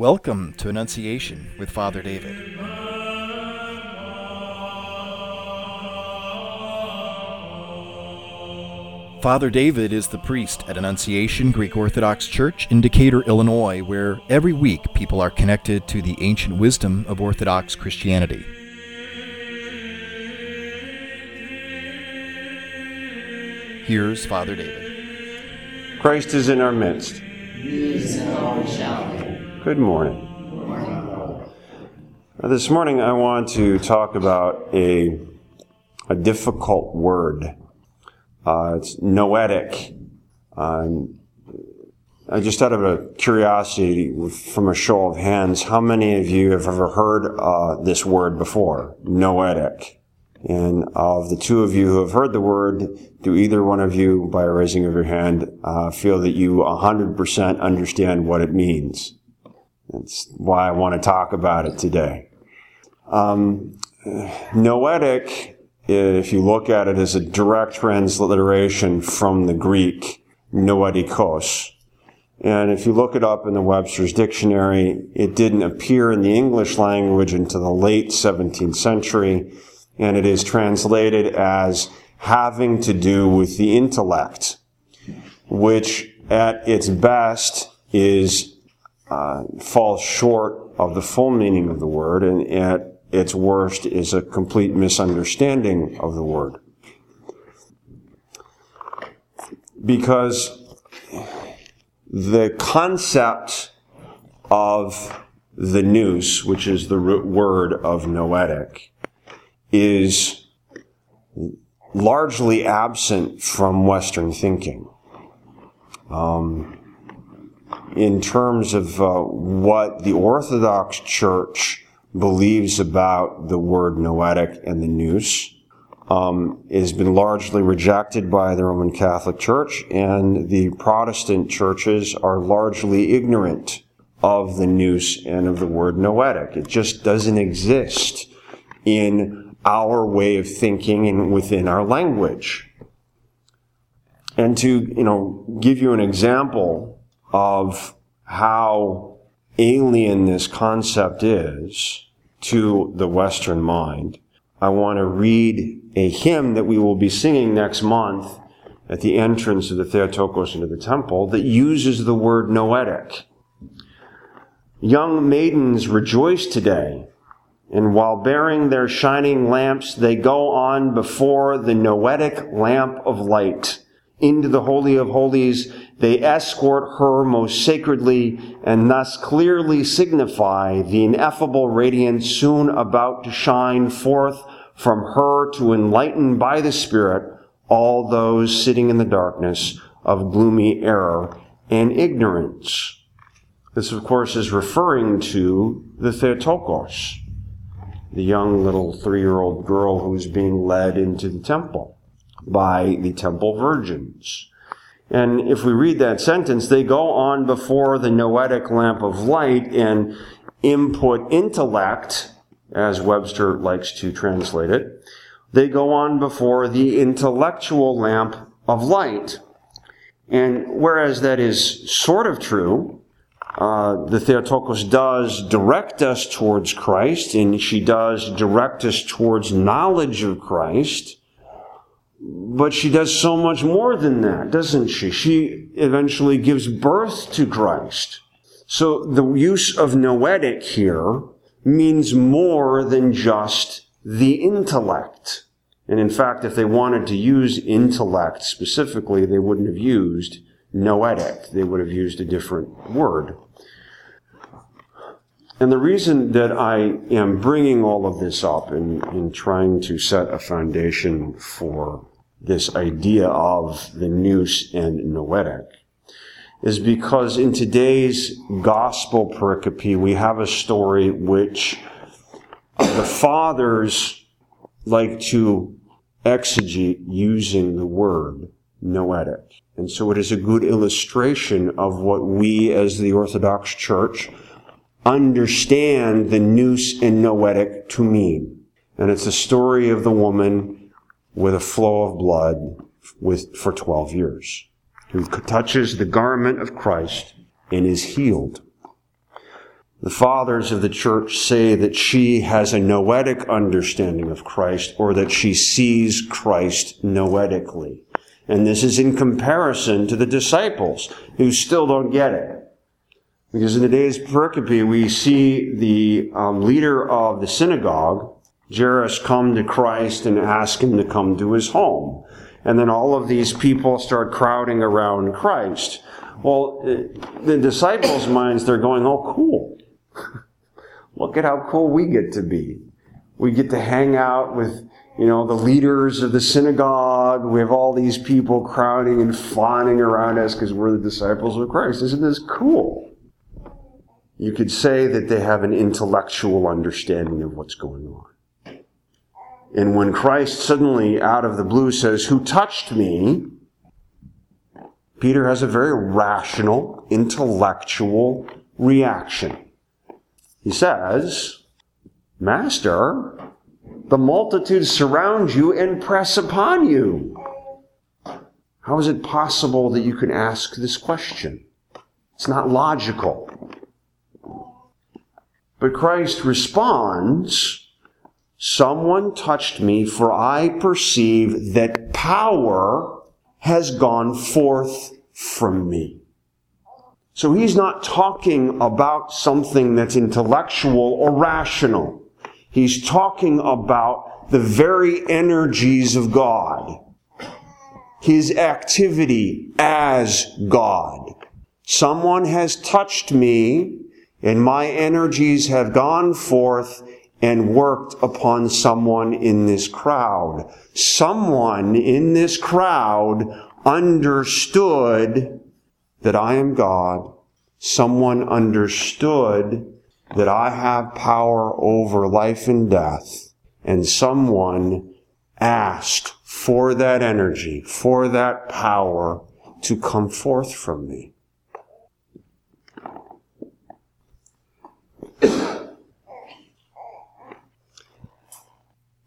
Welcome to Annunciation with Father David. Father David is the priest at Annunciation Greek Orthodox Church in Decatur, Illinois, where every week people are connected to the ancient wisdom of Orthodox Christianity. Here's Father David. Christ is in our midst. Good morning. This morning I want to talk about a, a difficult word. Uh, it's noetic. Um, I just out of a curiosity, from a show of hands, how many of you have ever heard uh, this word before? Noetic. And of the two of you who have heard the word, do either one of you, by a raising of your hand, uh, feel that you 100% understand what it means? That's why I want to talk about it today. Um, noetic, if you look at it, is a direct transliteration from the Greek noetikos. And if you look it up in the Webster's Dictionary, it didn't appear in the English language until the late 17th century, and it is translated as having to do with the intellect, which at its best is uh, falls short of the full meaning of the word, and at its worst is a complete misunderstanding of the word. Because the concept of the nous, which is the root word of noetic, is largely absent from Western thinking. Um, in terms of uh, what the Orthodox Church believes about the word noetic and the nous, um, has been largely rejected by the Roman Catholic Church, and the Protestant churches are largely ignorant of the nous and of the word noetic. It just doesn't exist in our way of thinking and within our language. And to, you know, give you an example of how alien this concept is to the Western mind, I want to read a hymn that we will be singing next month at the entrance of the Theotokos into the temple that uses the word noetic. Young maidens rejoice today, and while bearing their shining lamps, they go on before the noetic lamp of light into the Holy of Holies. They escort her most sacredly and thus clearly signify the ineffable radiance soon about to shine forth from her to enlighten by the Spirit all those sitting in the darkness of gloomy error and ignorance. This, of course, is referring to the Theotokos, the young little three-year-old girl who is being led into the temple by the temple virgins. And if we read that sentence, they go on before the noetic lamp of light and input intellect, as Webster likes to translate it. They go on before the intellectual lamp of light. And whereas that is sort of true, uh, the Theotokos does direct us towards Christ, and she does direct us towards knowledge of Christ. But she does so much more than that, doesn't she? She eventually gives birth to Christ. So the use of noetic here means more than just the intellect. And in fact, if they wanted to use intellect specifically, they wouldn't have used noetic. They would have used a different word. And the reason that I am bringing all of this up and, trying to set a foundation for this idea of the nous and noetic is because in today's gospel pericope, we have a story which the fathers like to exegete using the word noetic. And so it is a good illustration of what we as the Orthodox Church understand the nous and noetic to mean. And it's a story of the woman with a flow of blood with, for 12 years who touches the garment of Christ and is healed. the fathers of the church say that she has a noetic understanding of Christ or that she sees Christ noetically. And this is in comparison to the disciples who still don't get it. Because in today's pericope, we see the um, leader of the synagogue, Jairus, come to Christ and ask him to come to his home. And then all of these people start crowding around Christ. Well, uh, the disciples' minds, they're going, oh, cool. Look at how cool we get to be. We get to hang out with, you know, the leaders of the synagogue. We have all these people crowding and fawning around us because we're the disciples of Christ. Isn't this cool? You could say that they have an intellectual understanding of what's going on. And when Christ suddenly, out of the blue, says, Who touched me? Peter has a very rational, intellectual reaction. He says, Master, the multitude surround you and press upon you. How is it possible that you can ask this question? It's not logical. But Christ responds, Someone touched me, for I perceive that power has gone forth from me. So he's not talking about something that's intellectual or rational. He's talking about the very energies of God. His activity as God. Someone has touched me and my energies have gone forth and worked upon someone in this crowd. Someone in this crowd understood that I am God. Someone understood that I have power over life and death. And someone asked for that energy, for that power to come forth from me.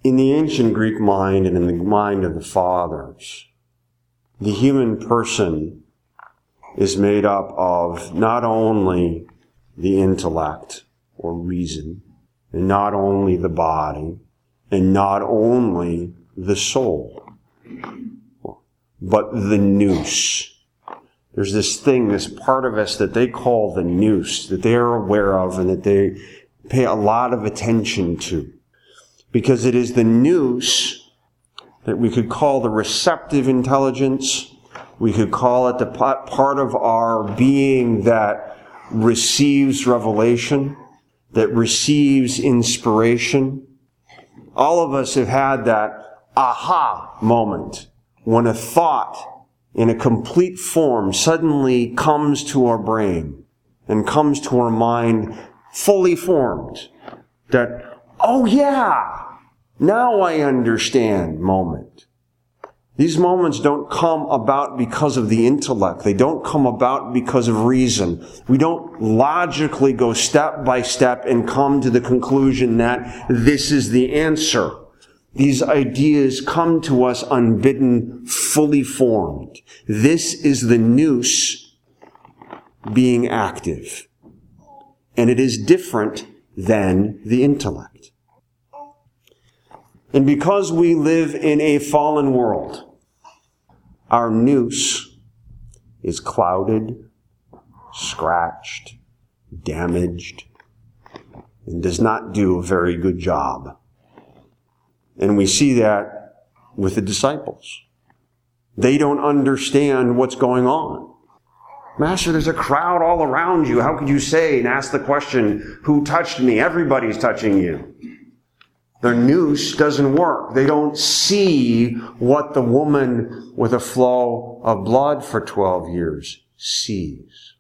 In the ancient Greek mind and in the mind of the fathers, the human person is made up of not only the intellect or reason, and not only the body, and not only the soul, but the nous. There's this thing, this part of us that they call the nous, that they are aware of and that they pay a lot of attention to because it is the nous that we could call the receptive intelligence. We could call it the part of our being that receives revelation, that receives inspiration. All of us have had that aha moment when a thought in a complete form suddenly comes to our brain and comes to our mind fully formed. That, oh yeah, now I understand moment. These moments don't come about because of the intellect. They don't come about because of reason. We don't logically go step by step and come to the conclusion that this is the answer. These ideas come to us unbidden, fully formed. This is the nous being active. And it is different than the intellect. And because we live in a fallen world, our nous is clouded, scratched, damaged, and does not do a very good job. And we see that with the disciples. They don't understand what's going on. Master, there's a crowd all around you. How could you say and ask the question, who touched me? Everybody's touching you. Their nous doesn't work. They don't see what the woman with a flow of blood for 12 years sees.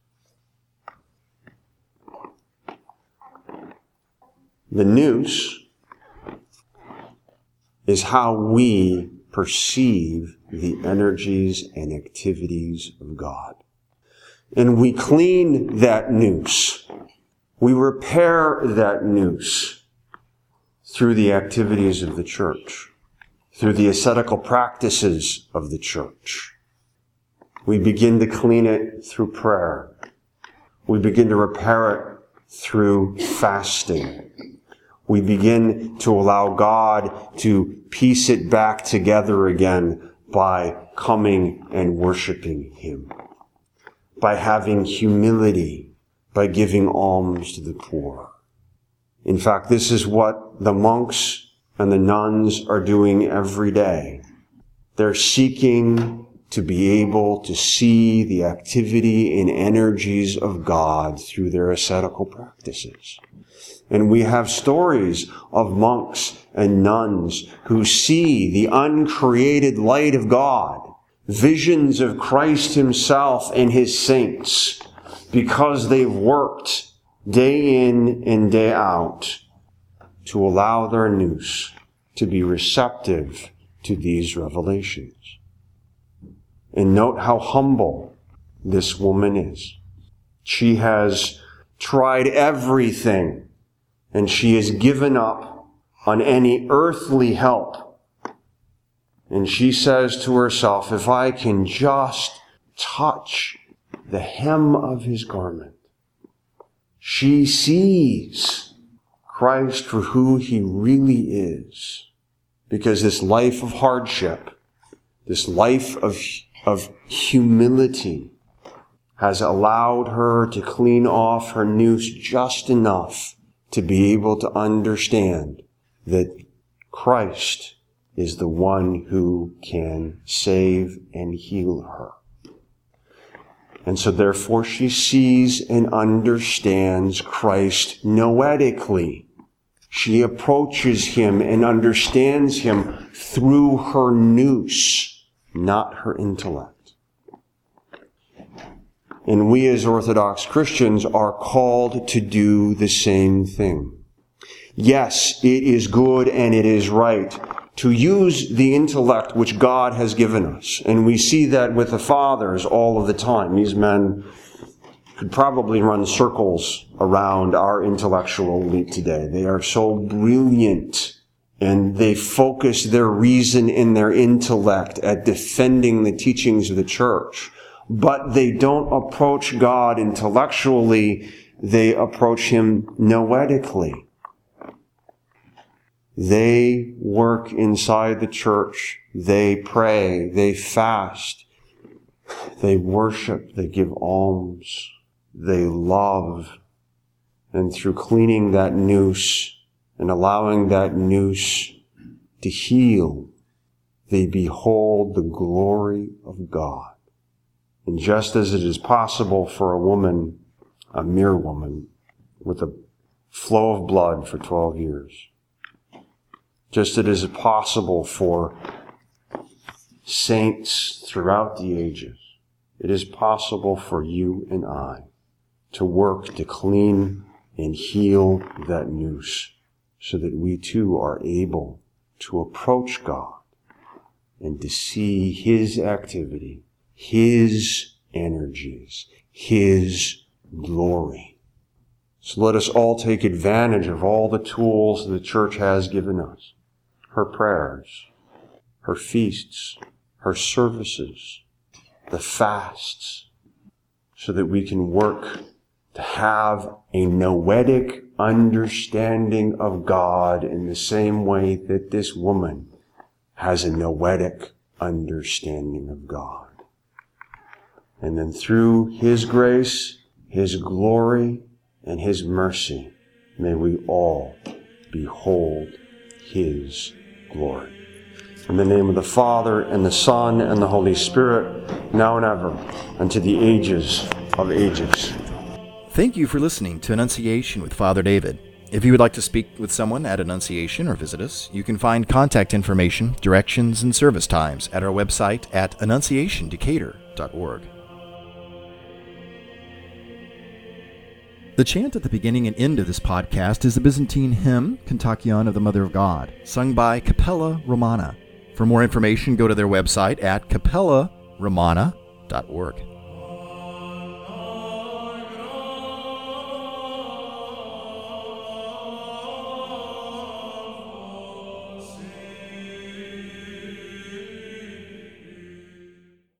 The nous is how we perceive the energies and activities of God. And we clean that nous. We repair that nous through the activities of the church, through the ascetical practices of the church. We begin to clean it through prayer. We begin to repair it through fasting. We begin to allow God to piece it back together again by coming and worshiping Him, by having humility, by giving alms to the poor. In fact, this is what the monks and the nuns are doing every day. They're seeking to be able to see the activity and energies of God through their ascetical practices. And we have stories of monks and nuns who see the uncreated light of God, visions of Christ himself and his saints, because they've worked day in and day out to allow their nous to be receptive to these revelations. And note how humble this woman is. She has tried everything and she has given up on any earthly help. And she says to herself, if I can just touch the hem of his garment, she sees Christ for who he really is. Because this life of hardship, this life of, of humility has allowed her to clean off her nous just enough to be able to understand that Christ is the one who can save and heal her. And so therefore she sees and understands Christ noetically. She approaches him and understands him through her nous, not her intellect. And we as Orthodox Christians are called to do the same thing. Yes, it is good and it is right to use the intellect which God has given us. And we see that with the fathers all of the time. These men could probably run circles around our intellectual elite today. They are so brilliant and they focus their reason and their intellect at defending the teachings of the church. But they don't approach God intellectually. They approach Him noetically. They work inside the church. They pray. They fast. They worship. They give alms. They love. And through cleaning that nous and allowing that nous to heal, they behold the glory of God. And just as it is possible for a woman, a mere woman, with a flow of blood for 12 years, just as it is possible for saints throughout the ages, it is possible for you and I to work to clean and heal that nous so that we too are able to approach God and to see His activity, His energies, His glory. So let us all take advantage of all the tools the church has given us her prayers, her feasts, her services, the fasts, so that we can work to have a noetic understanding of God in the same way that this woman has a noetic understanding of God. And then through His grace, His glory, and His mercy, may we all behold His glory. In the name of the Father, and the Son, and the Holy Spirit, now and ever, unto the ages of ages. Thank you for listening to Annunciation with Father David. If you would like to speak with someone at Annunciation or visit us, you can find contact information, directions, and service times at our website at annunciationdecatur.org. The chant at the beginning and end of this podcast is the Byzantine hymn, Kontakion of the Mother of God, sung by Cappella Romana. For more information, go to their website at cappellaromana.org.